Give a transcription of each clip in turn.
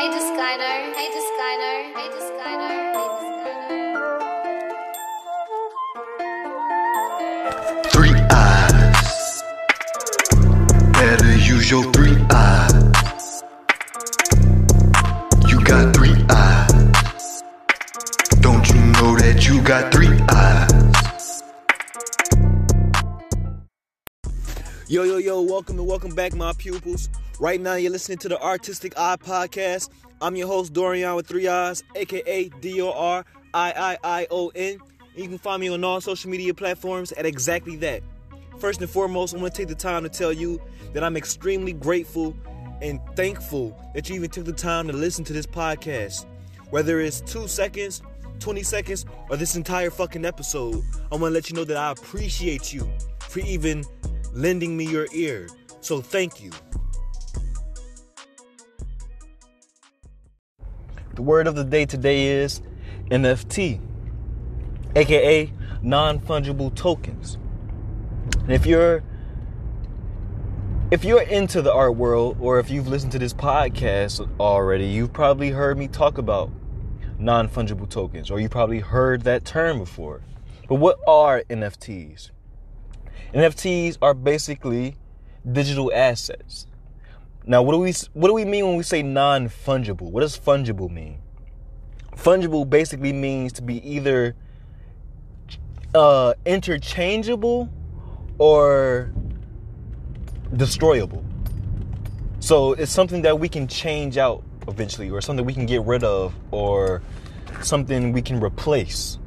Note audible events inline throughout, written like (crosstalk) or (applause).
Hey Discliner, hey Discliner, hey Discliner, hey Discliner. Three eyes. Better use your three eyes. You got three eyes. Don't you know that you got three eyes? Yo, yo, yo, welcome and welcome back, my pupils. Right now, you're listening to the Artistic Eye Podcast. I'm your host, Dorian with three eyes, aka D O R I I I O N. You can find me on all social media platforms at exactly that. First and foremost, I want to take the time to tell you that I'm extremely grateful and thankful that you even took the time to listen to this podcast. Whether it's two seconds, 20 seconds, or this entire fucking episode, I want to let you know that I appreciate you for even lending me your ear. So thank you. The word of the day today is NFT, aka non fungible tokens. And if you're if you're into the art world or if you've listened to this podcast already, you've probably heard me talk about non fungible tokens or you probably heard that term before. But what are NFTs? NFTs are basically digital assets. Now, what do we what do we mean when we say non-fungible? What does fungible mean? Fungible basically means to be either uh, interchangeable or destroyable. So it's something that we can change out eventually, or something we can get rid of, or something we can replace.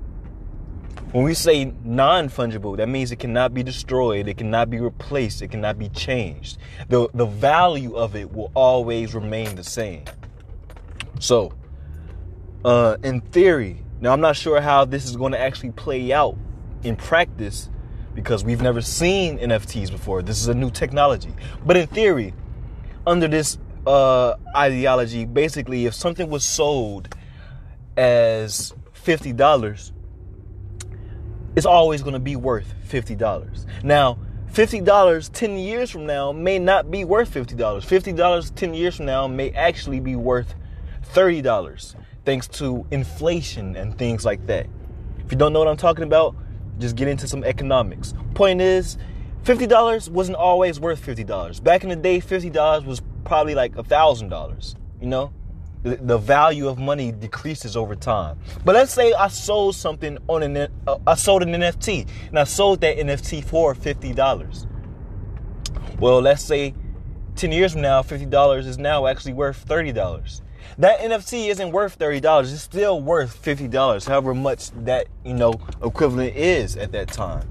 When we say non fungible, that means it cannot be destroyed, it cannot be replaced, it cannot be changed. The, the value of it will always remain the same. So, uh, in theory, now I'm not sure how this is going to actually play out in practice because we've never seen NFTs before. This is a new technology. But in theory, under this uh, ideology, basically, if something was sold as $50, it's always going to be worth $50. Now, $50 10 years from now may not be worth $50. $50 10 years from now may actually be worth $30 thanks to inflation and things like that. If you don't know what I'm talking about, just get into some economics. Point is, $50 wasn't always worth $50. Back in the day, $50 was probably like $1,000, you know? The, value of money decreases over time. But let's say I sold something on an uh, I sold an NFT and I sold that NFT for fifty dollars. Well, let's say ten years from now, fifty dollars is now actually worth thirty dollars. That NFT isn't worth thirty dollars; it's still worth fifty dollars, however much that you know equivalent is at that time,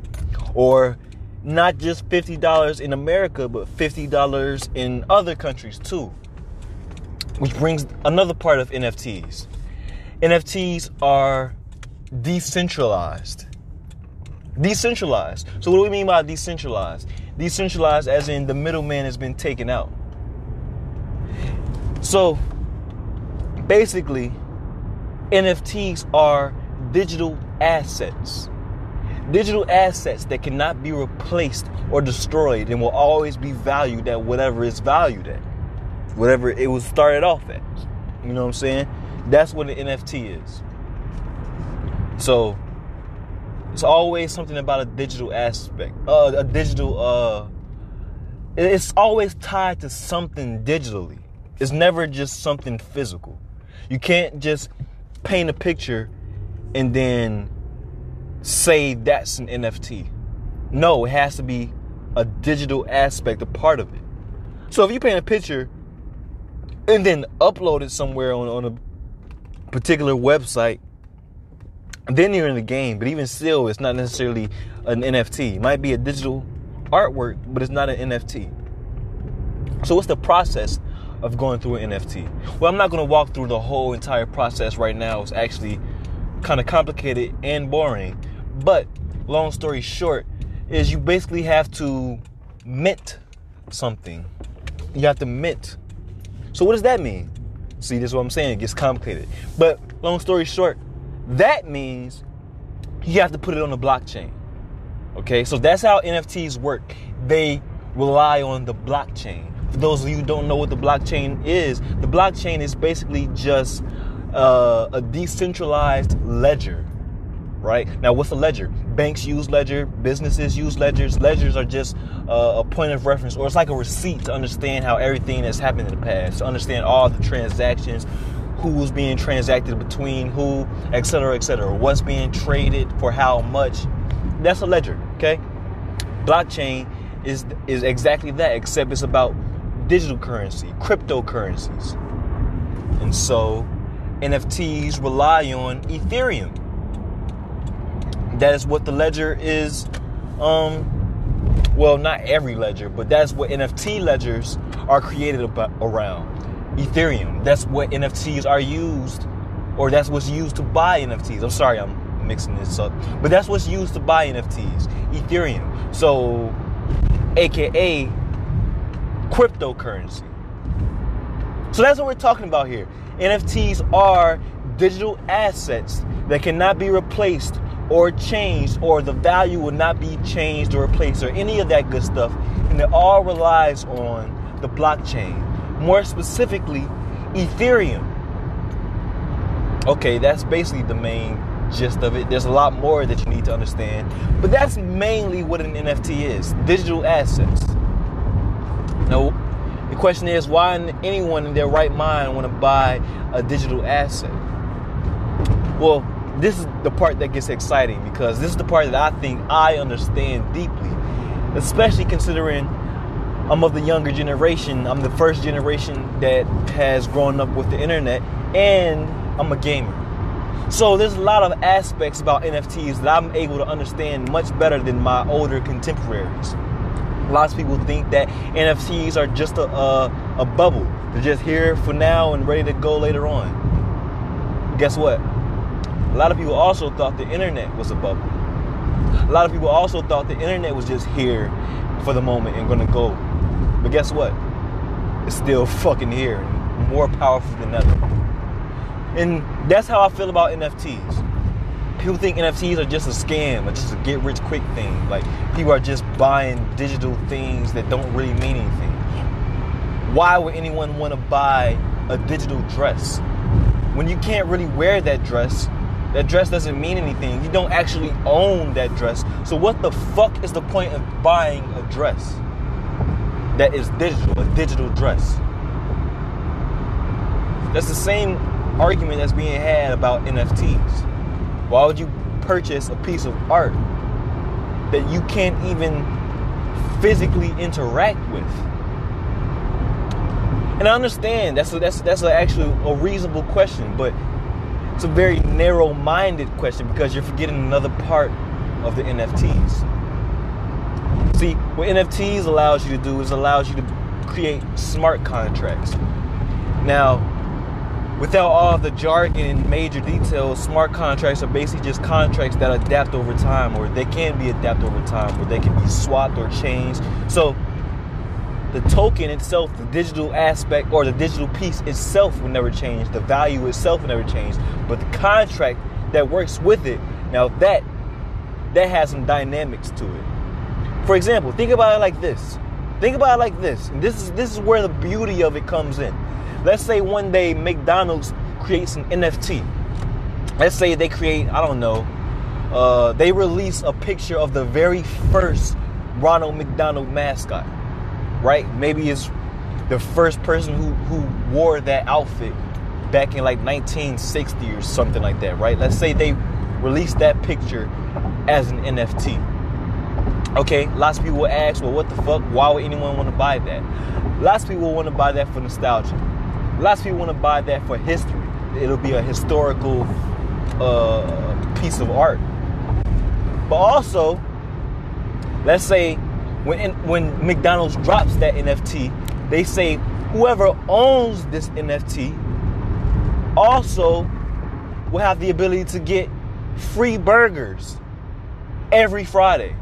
or not just fifty dollars in America, but fifty dollars in other countries too. Which brings another part of NFTs. NFTs are decentralized. Decentralized. So, what do we mean by decentralized? Decentralized as in the middleman has been taken out. So, basically, NFTs are digital assets. Digital assets that cannot be replaced or destroyed and will always be valued at whatever it's valued at whatever it was started off at. You know what I'm saying? That's what an NFT is. So it's always something about a digital aspect, uh, a digital. Uh, it's always tied to something digitally. It's never just something physical. You can't just paint a picture and then say that's an NFT. No, it has to be a digital aspect, a part of it. So if you paint a picture and then upload it somewhere on, on a particular website, then you're in the game. But even still, it's not necessarily an NFT. It might be a digital artwork, but it's not an NFT. So, what's the process of going through an NFT? Well, I'm not going to walk through the whole entire process right now. It's actually kind of complicated and boring. But, long story short, is you basically have to mint something. You have to mint so what does that mean? See, this is what I'm saying. It gets complicated. But long story short, that means you have to put it on the blockchain. Okay, so that's how NFTs work. They rely on the blockchain. for those of you who don't know what the blockchain is, the blockchain is basically just uh, a decentralized ledger, right? Now, what's a ledger? Banks use ledger, businesses use ledgers. Ledgers are just uh, a point of reference, or it's like a receipt to understand how everything has happened in the past, to understand all the transactions, who's being transacted between who, et cetera, et cetera, what's being traded for how much. That's a ledger, okay? Blockchain is is exactly that, except it's about digital currency, cryptocurrencies. And so NFTs rely on Ethereum. That is what the ledger is um well, not every ledger, but that's what NFT ledgers are created about, around. Ethereum. That's what NFTs are used, or that's what's used to buy NFTs. I'm sorry, I'm mixing this up, but that's what's used to buy NFTs. Ethereum. So, AKA cryptocurrency. So that's what we're talking about here. NFTs are digital assets that cannot be replaced or changed, or the value will not be changed or replaced, or any of that good stuff. And it all relies on the blockchain. More specifically, Ethereum. Okay, that's basically the main gist of it. There's a lot more that you need to understand, but that's mainly what an NFT is digital assets. Now, the question is why anyone in their right mind want to buy a digital asset? Well, this is the part that gets exciting because this is the part that I think I understand deeply, especially considering I'm of the younger generation. I'm the first generation that has grown up with the internet and I'm a gamer. So there's a lot of aspects about NFTs that I'm able to understand much better than my older contemporaries. Lots of people think that NFTs are just a, a, a bubble. They're just here for now and ready to go later on. Guess what? A lot of people also thought the internet was a bubble. A lot of people also thought the internet was just here for the moment and gonna go. But guess what? It's still fucking here and more powerful than ever. And that's how I feel about NFTs. People think NFTs are just a scam, or just a get rich quick thing. Like people are just buying digital things that don't really mean anything. Why would anyone want to buy a digital dress when you can't really wear that dress that dress doesn't mean anything. You don't actually own that dress. So what the fuck is the point of buying a dress that is digital, a digital dress? That's the same argument that's being had about NFTs. Why would you purchase a piece of art that you can't even physically interact with? And I understand that's a, that's that's a, actually a reasonable question, but it's a very narrow-minded question because you're forgetting another part of the NFTs. See, what NFTs allows you to do is allows you to create smart contracts. Now, without all the jargon and major details, smart contracts are basically just contracts that adapt over time, or they can be adapted over time, or they can be swapped or changed. So the token itself, the digital aspect or the digital piece itself will never change. The value itself will never change. But the contract that works with it, now that that has some dynamics to it. For example, think about it like this. Think about it like this. And this is this is where the beauty of it comes in. Let's say one day McDonald's creates an NFT. Let's say they create, I don't know, uh, they release a picture of the very first Ronald McDonald mascot right? Maybe it's the first person who, who wore that outfit back in like 1960 or something like that, right? Let's say they released that picture as an NFT. Okay, lots of people will ask, well, what the fuck? Why would anyone want to buy that? Lots of people want to buy that for nostalgia. Lots of people want to buy that for history. It'll be a historical uh, piece of art. But also, let's say when when McDonald's drops that NFT, they say whoever owns this NFT also will have the ability to get free burgers every Friday.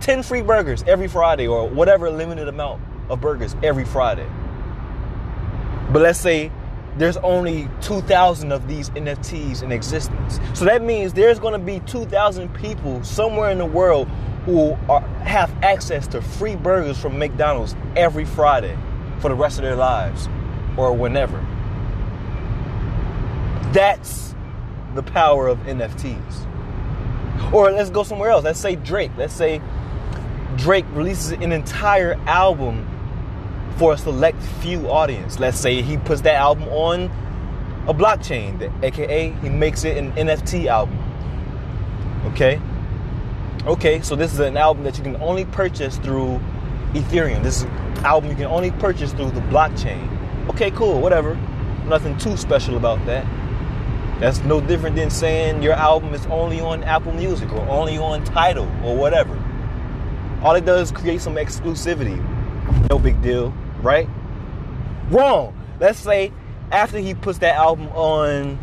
10 free burgers every Friday or whatever limited amount of burgers every Friday. But let's say there's only 2,000 of these NFTs in existence. So that means there's going to be 2,000 people somewhere in the world who are, have access to free burgers from McDonald's every Friday. for the rest of their lives or whenever. That's the power of NFTs. Or let's go somewhere else. Let's say Drake. Let's say Drake releases an entire album for a select few audience. Let's say he puts that album on a blockchain, aka he makes it an NFT album. Okay? Okay, so this is an album that you can only purchase through Ethereum. This album you can only purchase through the blockchain. Okay, cool, whatever. Nothing too special about that. That's no different than saying your album is only on Apple Music or only on Tidal or whatever. All it does is create some exclusivity. No big deal, right? Wrong. Let's say after he puts that album on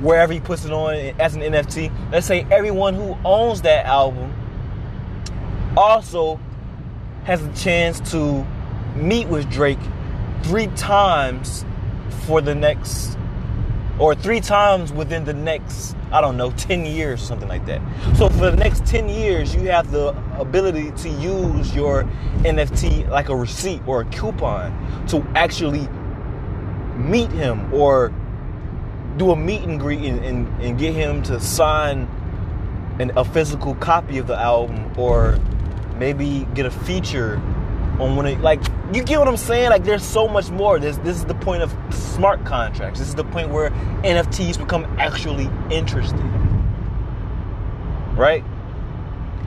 wherever he puts it on as an NFT, let's say everyone who owns that album also has a chance to meet with Drake three times for the next or three times within the next, I don't know, (laughs) 10 years, something like that. So for the next 10 years, you have the ability to use your NFT like a receipt or a coupon to actually meet him or do a meet and greet and, and, and get him to sign an, a physical copy of the album or maybe get a feature on when it like you get what I'm saying? Like there's so much more. This this is the point of smart contracts. This is the point where NFTs become actually interesting. Right?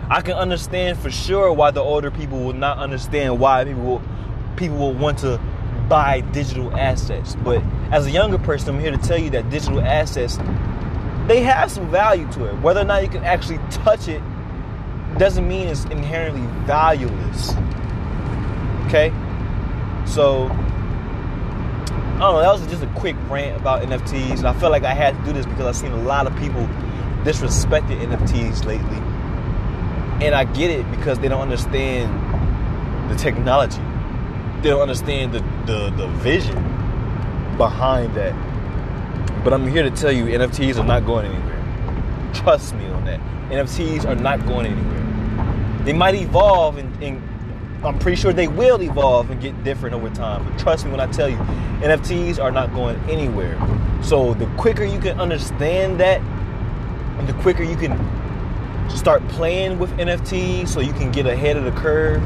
I can understand for sure why the older people will not understand why people will, people will want to buy digital assets. But as a younger person, I'm here to tell you that digital assets they have some value to it. Whether or not you can actually touch it doesn't mean it's inherently valueless. Okay? So, I don't know, that was just a quick rant about NFTs. And I felt like I had to do this because I've seen a lot of people disrespected NFTs lately. And I get it because they don't understand the technology. They don't understand the, the, the vision behind that. But I'm here to tell you NFTs are not going anywhere. Trust me on that. NFTs are not going anywhere. They might evolve and, and I'm pretty sure they will evolve and get different over time. But trust me when I tell you, NFTs are not going anywhere. So the quicker you can understand that, and the quicker you can start playing with NFTs so you can get ahead of the curve,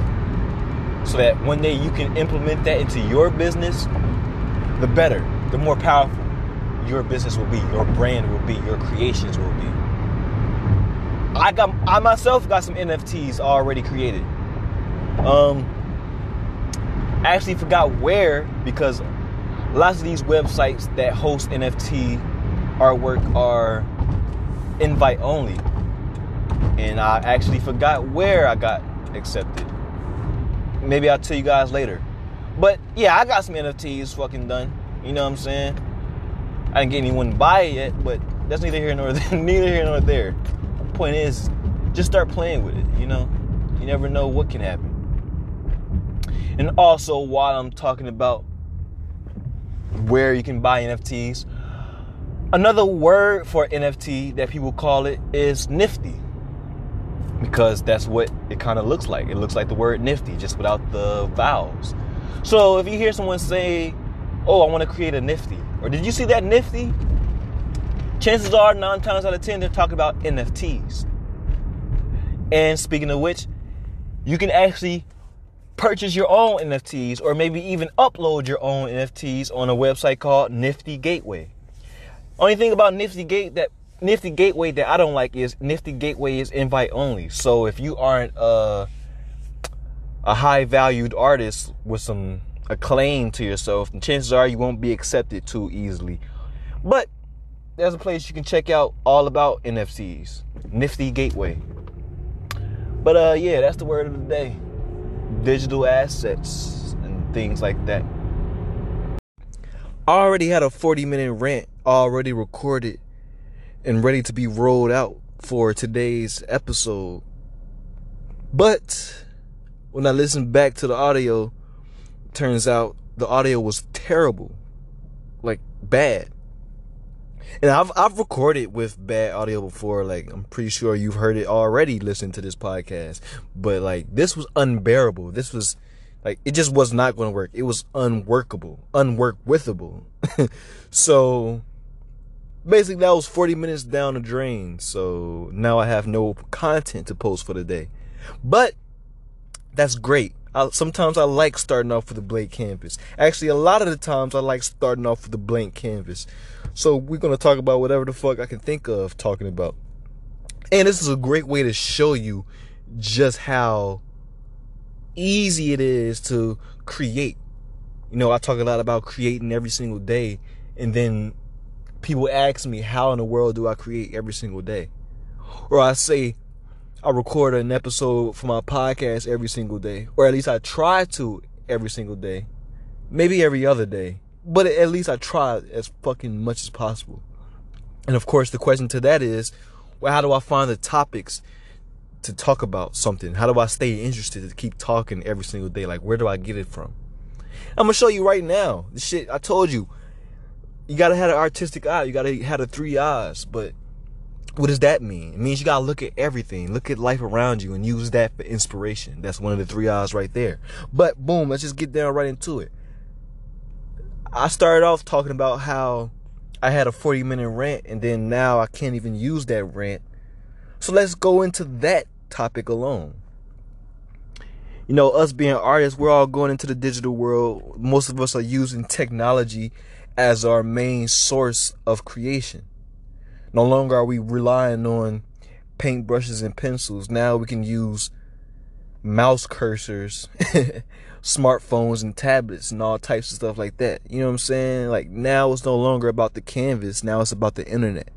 so that one day you can implement that into your business, the better, the more powerful your business will be, your brand will be, your creations will be. I got I myself got some NFTs already created. Um, I actually forgot where because lots of these websites that host NFT artwork are invite only. And I actually forgot where I got accepted. Maybe I'll tell you guys later. But yeah, I got some NFTs fucking done. You know what I'm saying? I didn't get anyone to buy it yet, but that's neither here nor there. (laughs) neither here nor there. Point is, just start playing with it. You know, you never know what can happen. And also, while I'm talking about where you can buy NFTs, another word for NFT that people call it is nifty. Because that's what it kind of looks like. It looks like the word nifty, just without the vowels. So if you hear someone say, Oh, I want to create a nifty, or did you see that nifty? Chances are, nine times out of ten, they're talking about NFTs. And speaking of which, you can actually purchase your own NFTs or maybe even upload your own NFTs on a website called Nifty Gateway. Only thing about Nifty Gate that Nifty Gateway that I don't like is Nifty Gateway is invite only. So if you aren't a a high valued artist with some acclaim to yourself, chances are you won't be accepted too easily. But there's a place you can check out all about NFTs. Nifty Gateway. But uh yeah, that's the word of the day digital assets and things like that. I already had a 40 minute rant already recorded and ready to be rolled out for today's episode. But when I listened back to the audio, turns out the audio was terrible. Like bad. And I've I've recorded with bad audio before. Like I'm pretty sure you've heard it already. Listen to this podcast, but like this was unbearable. This was Like it just was not going to work. It was unworkable, unwork withable. (laughs) so basically that was 40 minutes down the drain. So now I have no content to post for the day. But that's great. I, sometimes I like starting off with a blank canvas. Actually, a lot of the times I like starting off with a blank canvas. So we're gonna talk about whatever the fuck I can think of talking about. And this is a great way to show you just how easy it is to create. You know, I talk a lot about creating every single day, and then people ask me, how in the world do I create every single day? Or I say, I record an episode for my podcast every single day, or at least I try to every single day, maybe every other day, but at least I try as fucking much as possible. And of course, the question to that is, well, how do I find the topics to talk about something? How do I stay interested to keep talking every single day? Like, where do I get it from? I'm gonna show you right now. The shit I told you. You gotta have an artistic eye. You gotta have the three eyes. But what does that mean? It means you gotta look at everything, look at life around you, and use that for inspiration. That's one of the three eyes right there. But boom, let's just get down right into it. I started off talking about how I had a 40 minute rant, and then now I can't even use that rant. So let's go into that topic alone. You know, us being artists, we're all going into the digital world. Most of us are using technology as our main source of creation. No longer are we relying on paintbrushes and pencils. Now we can use mouse cursors, (laughs) smartphones and tablets and all types of stuff like that. You know what I'm saying? Like now it's no longer about the canvas, now it's about the internet.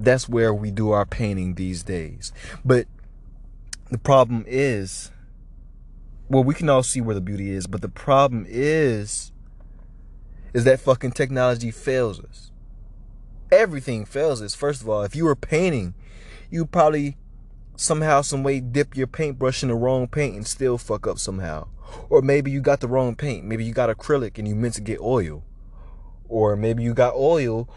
That's where we do our painting these days. But the problem is well, we can all see where the beauty is, but the problem is is that fucking technology fails us. Everything fails us. First of all, if you were painting, you probably somehow, some way dip your paintbrush in the wrong paint and still fuck up somehow. Or maybe you got the wrong paint. Maybe you got acrylic and you meant to get oil. Or maybe you got oil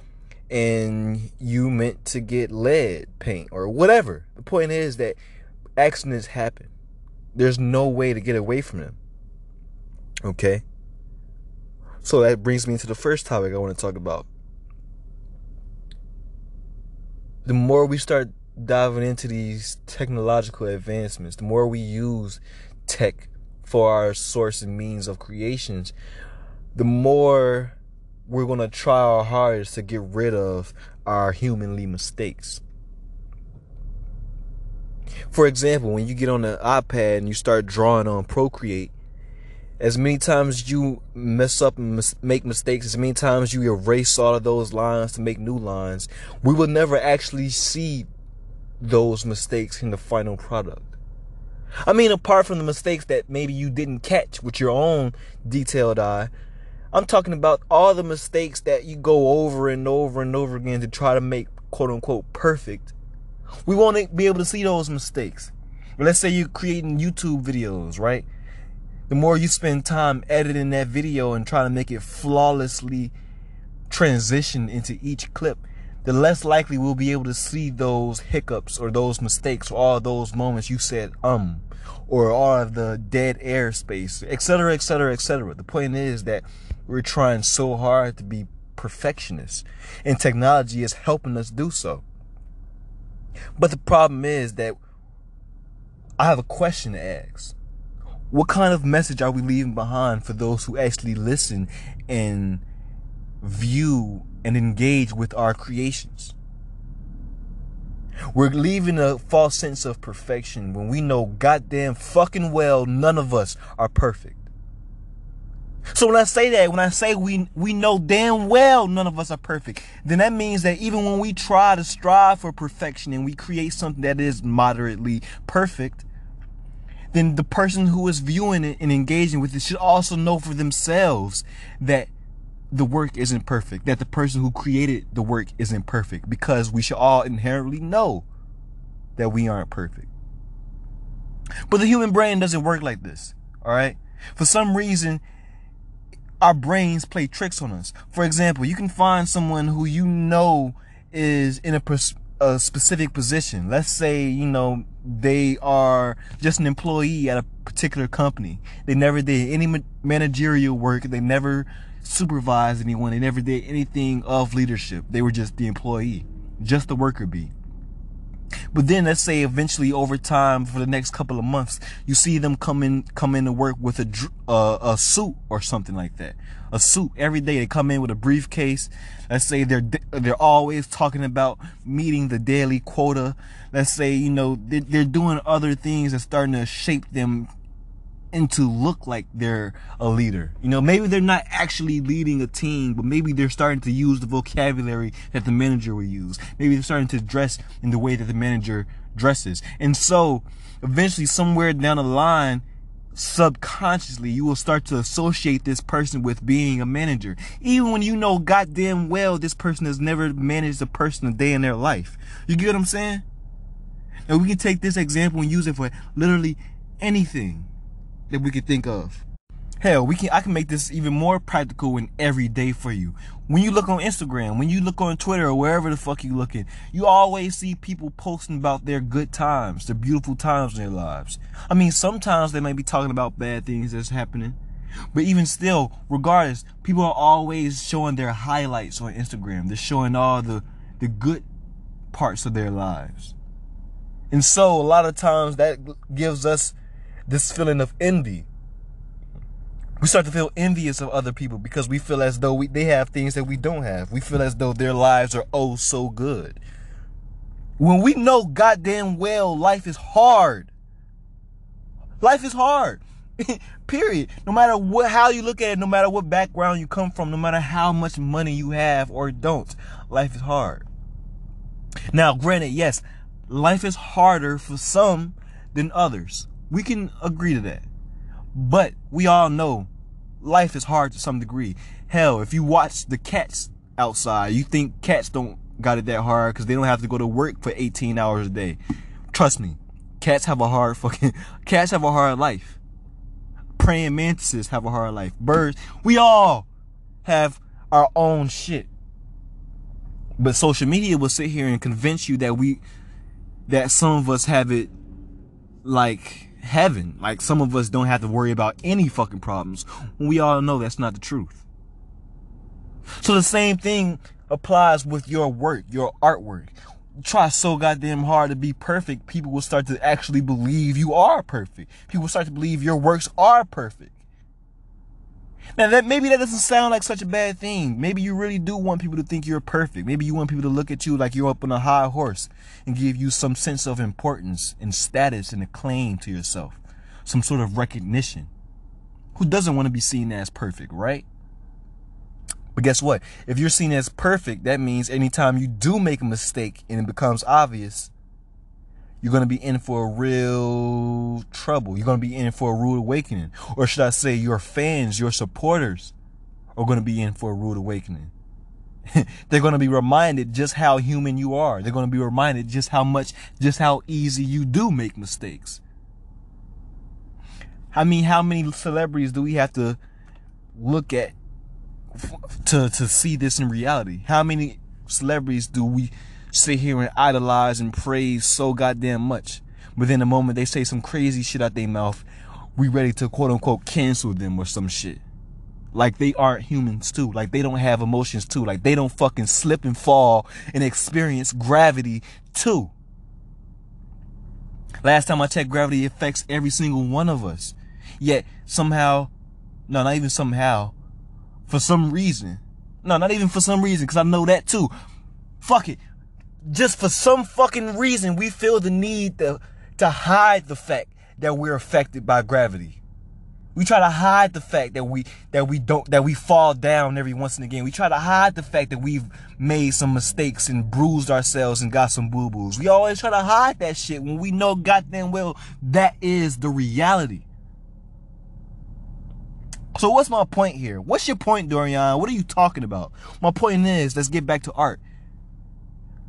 and you meant to get lead paint or whatever. The point is that accidents happen. There's no way to get away from them. Okay? So that brings me to the first topic I want to talk about. The more we start diving into these technological advancements, the more we use tech for our source and means of creations, the more we're going to try our hardest to get rid of our humanly mistakes. For example, when you get on the iPad and you start drawing on Procreate, as many times you mess up and mis- make mistakes, as many times you erase all of those lines to make new lines, we will never actually see those mistakes in the final product. I mean, apart from the mistakes that maybe you didn't catch with your own detailed eye, I'm talking about all the mistakes that you go over and over and over again to try to make quote unquote perfect. We won't be able to see those mistakes. Let's say you're creating YouTube videos, right? the more you spend time editing that video and trying to make it flawlessly transition into each clip, the less likely we'll be able to see those hiccups or those mistakes or all those moments you said um or all of the dead air space, etc., etc., etc. The point is that we're trying so hard to be perfectionists, and technology is helping us do so. But the problem is that I have a question to ask what kind of message are we leaving behind for those who actually listen and view and engage with our creations? We're leaving a false sense of perfection when we know goddamn fucking well none of us are perfect. So when I say that, when I say we we know damn well none of us are perfect, then that means that even when we try to strive for perfection and we create something that is moderately perfect, then the person who is viewing it and engaging with it should also know for themselves that the work isn't perfect, that the person who created the work isn't perfect, because we should all inherently know that we aren't perfect. But the human brain doesn't work like this, all right? For some reason, our brains play tricks on us. For example, you can find someone who you know is in a, a specific position. Let's say, you know, they are just an employee at a particular company. They never did any ma- managerial work. They never supervised anyone. They never did anything of leadership. They were just the employee, just the worker bee. But then let's say eventually over time for the next couple of months, you see them come in, come in to work with a, uh, a suit or something like that. A suit every day. They come in with a briefcase. Let's say they're, they're always talking about meeting the daily quota. Let's say, you know, they're doing other things that's starting to shape them and to look like they're a leader. You know, maybe they're not actually leading a team, but maybe they're starting to use the vocabulary that the manager would use. Maybe they're starting to dress in the way that the manager dresses. And so eventually somewhere down the line, subconsciously you will start to associate this person with being a manager even when you know goddamn well this person has never managed a person a day in their life you get what i'm saying and we can take this example and use it for literally anything that we could think of. Hell, we can I can make this even more practical and everyday for you. When you look on Instagram, when you look on Twitter or wherever the fuck you looking, you always see people posting about their good times, their beautiful times in their lives. I mean, sometimes they might be talking about bad things that's happening. But even still, regardless, people are always showing their highlights on Instagram. They're showing all the the good parts of their lives. And so a lot of times that gives us this feeling of envy. We start to feel envious of other people because we feel as though we, they have things that we don't have. We feel as though their lives are oh so good. When we know goddamn well life is hard. Life is hard. (laughs) Period. No matter what how you look at it, no matter what background you come from, no matter how much money you have or don't, life is hard. Now, granted, yes, life is harder for some than others. We can agree to that. But we all know life is hard to some degree. Hell, if you watch the cats outside, you think cats don't got it that hard because they don't have to go to work for 18 hours a day. Trust me, cats have a hard fucking, (laughs) cats have a hard life. Praying mantises have a hard life. Birds, we all have our own shit. But social media will sit here and convince you that we, that some of us have it like heaven. Like some of us don't have to worry about any fucking problems. We all know that's not the truth. So the same thing applies with your work, your artwork. try so goddamn hard to be perfect, people will start to actually believe you are perfect. People start to believe your works are perfect. Now that maybe that doesn't sound like such a bad thing. Maybe you really do want people to think you're perfect. Maybe you want people to look at you like you're up on a high horse and give you some sense of importance and status and acclaim to yourself. Some sort of recognition. Who doesn't want to be seen as perfect, right? But guess what? If you're seen as perfect, that means anytime you do make a mistake and it becomes obvious, you're going to be in for a real trouble. You're going to be in for a rude awakening. Or should I say, your fans, your supporters are going to be in for a rude awakening. (laughs) They're going to be reminded just how human you are. They're going to be reminded just how much, just how easy you do make mistakes. I mean, how many celebrities do we have to look at to, to see this in reality? How many celebrities do we sit here and idolize and praise so goddamn much. But then the moment they say some crazy shit out their mouth, we ready to quote unquote cancel them or some shit. Like they aren't humans too. Like they don't have emotions too. Like they don't fucking slip and fall and experience gravity too. Last time I checked, gravity affects every single one of us. Yet somehow, no, not even somehow, for some reason, no, not even for some reason, because I know that too. Fuck it just for some fucking reason, we feel the need to, to hide the fact that we're affected by gravity. We try to hide the fact that we that we don't that we fall down every once and again. We try to hide the fact that we've made some mistakes and bruised ourselves and got some boo-boos. We always try to hide that shit when we know goddamn well that is the reality. So what's my point here? What's your point, Dorian? What are you talking about? My point is, let's get back to art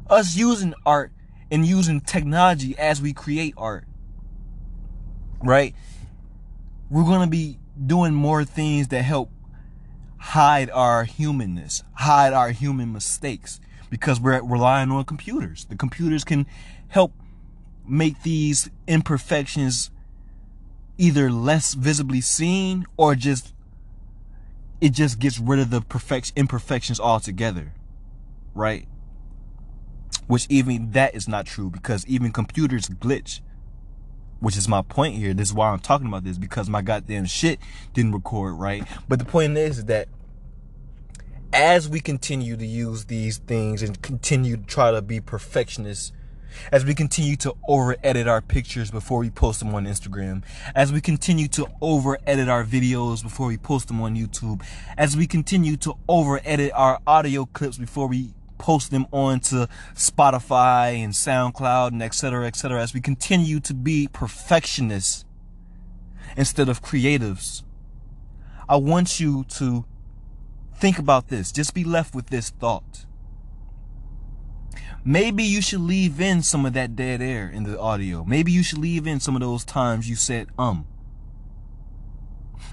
us using art and using technology as we create art, right? We're going to be doing more things that help hide our humanness, hide our human mistakes because we're relying on computers. The computers can help make these imperfections either less visibly seen or just it just gets rid of the perfect imperfections altogether right which even that is not true because even computers glitch which is my point here. This is why i'm talking about this because my goddamn shit didn't record right? But the point is that as we continue to use these things and continue to try to be perfectionists as we continue to over edit our pictures before we post them on Instagram, as we continue to over edit our videos before we post them on YouTube, as we continue to over edit our audio clips before we post them onto Spotify and SoundCloud and etc. etc. as we continue to be perfectionists instead of creatives. I want you to think about this. Just be left with this thought. Maybe you should leave in some of that dead air in the audio. Maybe you should leave in some of those times you said um.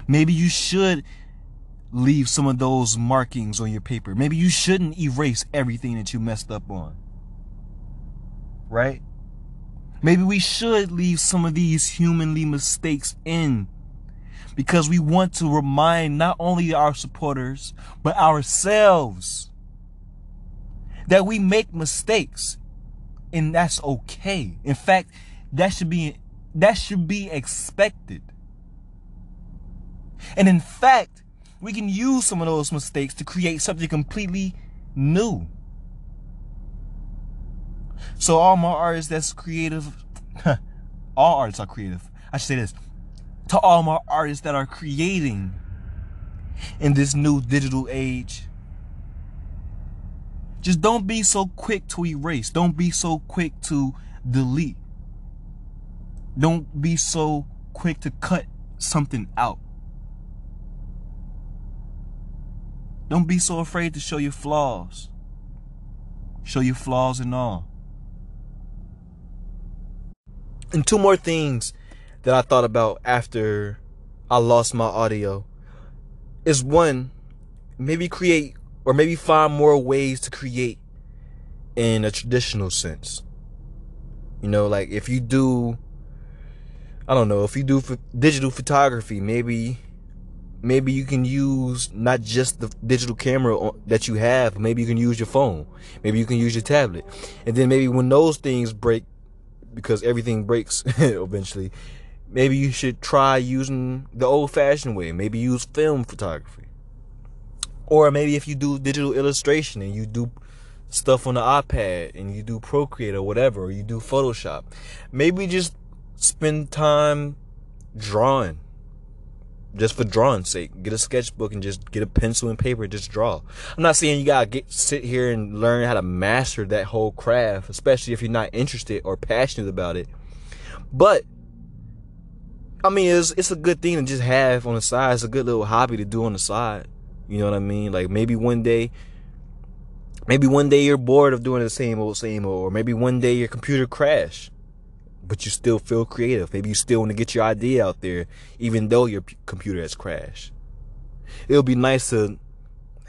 Maybe you should leave some of those markings on your paper. Maybe you shouldn't erase everything that you messed up on. Right? Maybe we should leave some of these humanly mistakes in because we want to remind not only our supporters, but ourselves that we make mistakes and that's okay. In fact, that should be that should be expected. And in fact, we can use some of those mistakes to create something completely new. So all my artists that's creative, (laughs) all artists are creative. I should say this. To all my artists that are creating in this new digital age, just don't be so quick to erase. Don't be so quick to delete. Don't be so quick to cut something out. Don't be so afraid to show your flaws. Show your flaws and all. And two more things that I thought about after I lost my audio is one, maybe create or maybe find more ways to create in a traditional sense. You know, like if you do, I don't know, if you do digital photography, maybe maybe you can use not just the digital camera that you have maybe you can use your phone. Maybe you can use your tablet. And then maybe when those things break because everything breaks (laughs) eventually maybe you should try using the old fashioned way. Maybe use film photography. Or maybe if you do digital illustration and you do stuff on the iPad and you do Procreate or whatever, or you do Photoshop, maybe just spend time drawing. Just for drawing sake, get a sketchbook and just get a pencil and paper and just draw. I'm not saying you gotta get sit here and learn how to master that whole craft, especially if you're not interested or passionate about it. But I mean, it's it's a good thing to just have on the side. It's a good little hobby to do on the side. You know what I mean? Like maybe one day, maybe one day you're bored of doing the same old, same old, or maybe one day your computer crash, but you still feel creative. Maybe you still want to get your idea out there, even though your computer has crashed. It'll be nice to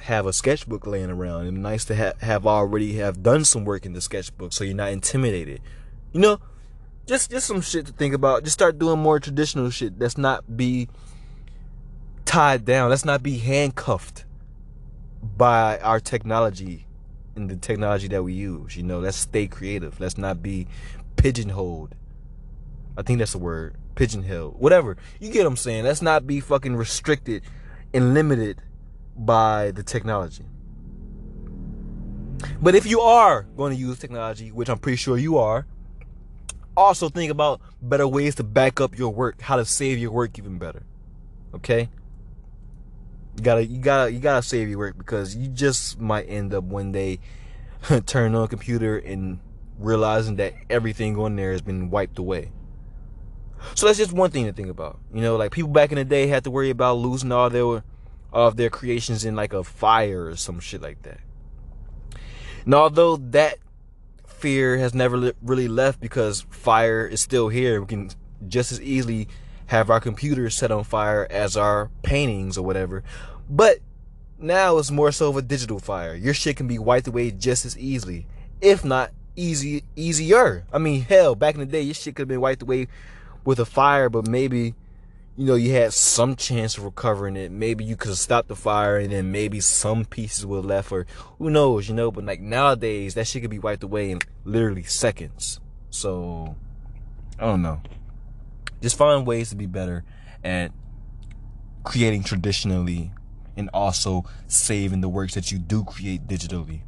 have a sketchbook laying around and nice to ha- have already have done some work in the sketchbook so you're not intimidated. You know, just just some shit to think about. Just start doing more traditional shit. Let's not be tied down. Let's not be handcuffed by our technology and the technology that we use. You know, let's stay creative. Let's not be pigeonholed. I think that's the word. Pigeonholed. Whatever. You get what I'm saying. Let's not be fucking restricted and limited by the technology. But if you are going to use technology, which I'm pretty sure you are, also think about better ways to back up your work, how to save your work even better. Okay? You gotta, you gotta, you gotta save your work because you just might end up one day (laughs) turning on a computer and realizing that everything on there has been wiped away. So that's just one thing to think about. You know, like people back in the day had to worry about losing all their of their creations in like a fire or some shit like that. And although that fear has never really left because fire is still here, we can just as easily have our computers set on fire as our paintings or whatever. But now it's more so of a digital fire. Your shit can be wiped away just as easily, if not easy easier. I mean, hell, back in the day, your shit could have been wiped away with a fire, but maybe you know you had some chance of recovering it. Maybe you could stopped the fire, and then maybe some pieces were left, or who knows, you know. But like nowadays, that shit could be wiped away in literally seconds. So I don't know. Just find ways to be better at creating traditionally and also saving the works that you do create digitally.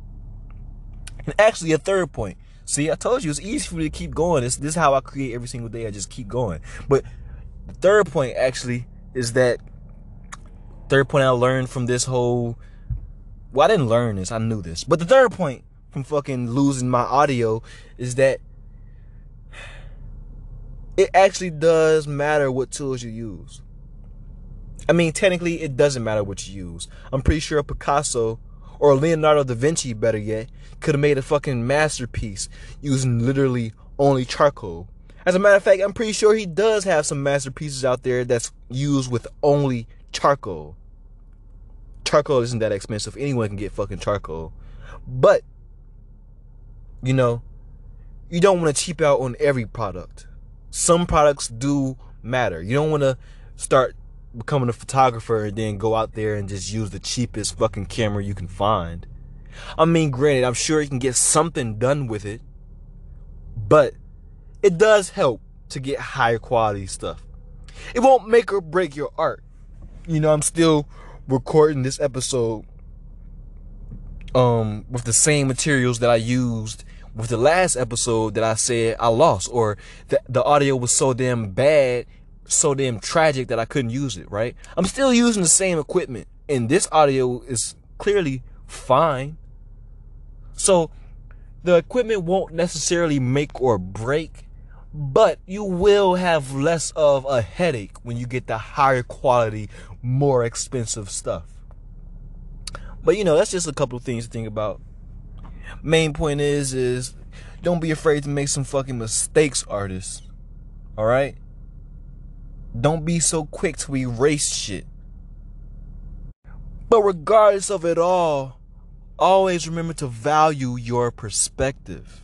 And actually, a third point. See, I told you it's easy for me to keep going. This, this is how I create every single day. I just keep going. But the third point actually is that third point I learned from this whole. Well, I didn't learn this. I knew this. But the third point from fucking losing my audio is that it actually does matter what tools you use. I mean, technically, it doesn't matter what you use. I'm pretty sure Picasso or Leonardo da Vinci, better yet, could have made a fucking masterpiece using literally only charcoal. As a matter of fact, I'm pretty sure he does have some masterpieces out there that's used with only charcoal. Charcoal isn't that expensive. Anyone can get fucking charcoal. But, you know, you don't want to cheap out on every product. Some products do matter. You don't want to start becoming a photographer and then go out there and just use the cheapest fucking camera you can find. I mean, granted, I'm sure you can get something done with it, but it does help to get higher quality stuff. It won't make or break your art. You know, I'm still recording this episode um with the same materials that I used with the last episode that I said I lost or the the audio was so damn bad so damn tragic that I couldn't use it, right? I'm still using the same equipment, and this audio is clearly fine. So the equipment won't necessarily make or break, but you will have less of a headache when you get the higher quality, more expensive stuff. But you know, that's just a couple of things to think about. Main point is is don't be afraid to make some fucking mistakes, artists. All right? Don't be so quick to erase shit. But regardless of it all, always remember to value your perspective.